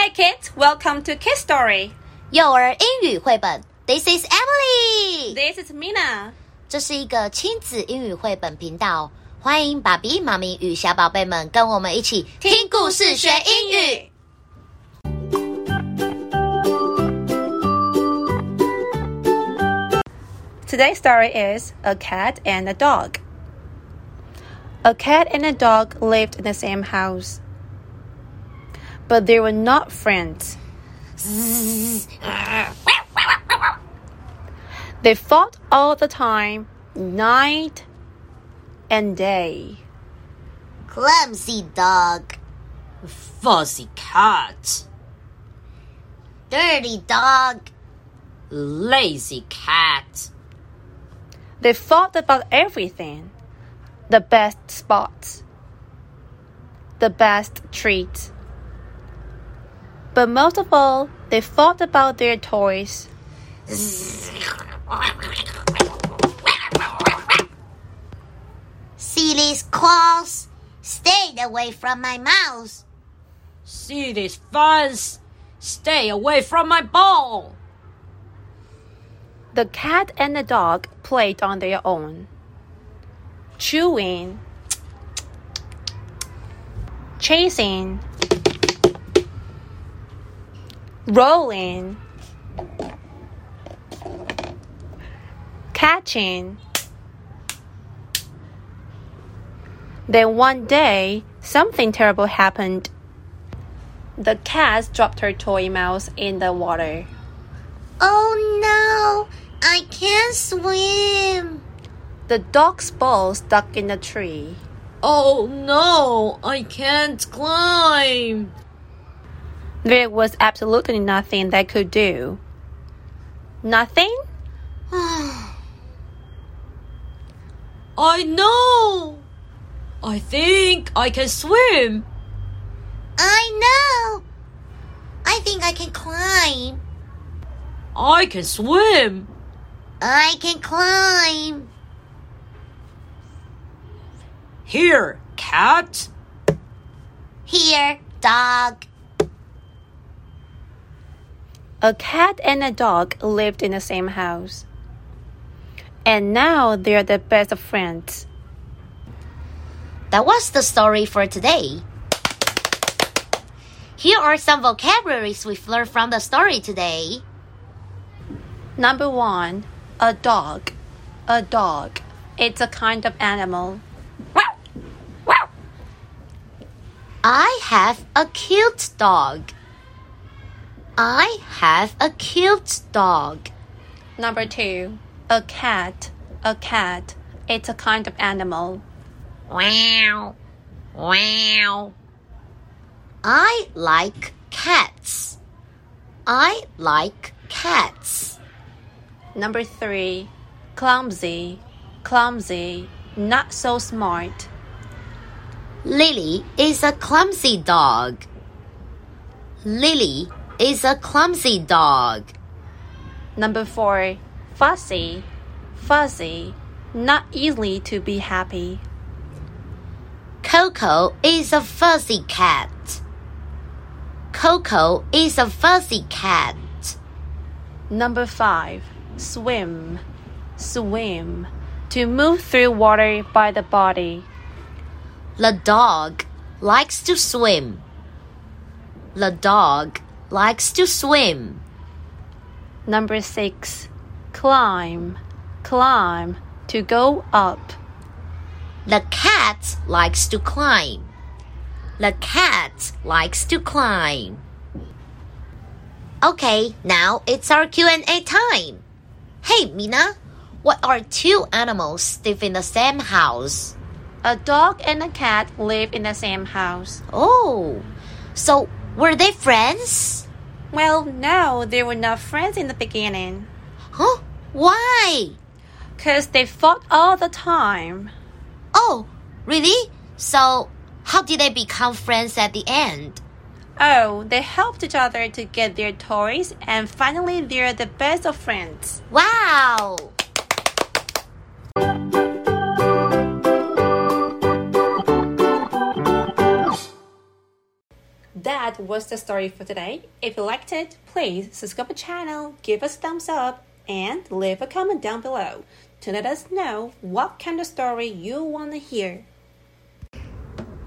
Hey kids, welcome to Kid Story. 幼儿英语绘本，This is Emily。 This is Mina. 这是一个亲子英语绘本频道，欢迎爸比、妈咪与小宝贝们跟我们一起听故事学英语。 Today's story is A Cat and a Dog. A cat and a dog lived in the same house, but they were not friends. They fought all the time, night and day. Clumsy dog, Fuzzy cat, dirty dog, lazy cat, They fought about everything the best spots, the best treats. But most of all, they fought about their toys. see these claws? Stay away from my mouth. see these fence? Stay away from my ball. The cat and the dog played on their own, chewing, chasing, rolling, catching. Then one day, something terrible happened. The cat dropped her toy mouse in the water. Oh no, I can't swim. The dog's ball stuck in a tree. Oh no, I can't climb. There was absolutely nothing they could do. Nothing? I know. I think I can swim. I know. I think I can climb. I can swim. I can climb. Here, cat. Here, dog. A cat and a dog lived in the same house. And now they're the best of friends. That was the story for today. Here are some vocabularies we've learned from the story today. Number one, a dog. A dog. It's a kind of animal. I have a cute dog. I have a cute dog. Number two, a cat. A cat. It's a kind of animal. Wow. Wow. I like cats. I like cats. Number three, clumsy. Clumsy. Not so smart. Lily is a clumsy dog. Lily is a clumsy dog. Number four, fussy. Fuzzy. Not easily to be happy. Coco is a fuzzy cat. Coco is a fuzzy cat. Number five, swim. Swim. To move through water by the body. The dog likes to swim. The dog likes to swim. Number six, climb. Climb. To go up. The cat likes to climb. The cat likes to climb. Okay, now it's our Q&A time. Hey, Mina, what are two animals live in the same house? A dog and a cat live in the same house. Oh, so were they friends? Well, no, they were not friends in the beginning. Huh? Why? Because they fought all the time. Oh, really? So, how did they become friends at the end? Oh, they helped each other to get their toys, and finally, they're the best of friends. Wow! that was the story for today. If you liked it, please subscribe the channel, give us a thumbs up, and leave a comment down below to let us know what kind of story you want to hear.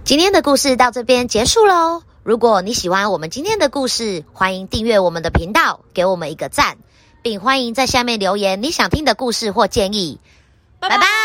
今天的故事到这边结束喽。如果你喜欢我们今天的故事，欢迎订阅我们的频道，给我们一个赞，并欢迎在下面留言你想听的故事或建议。拜拜。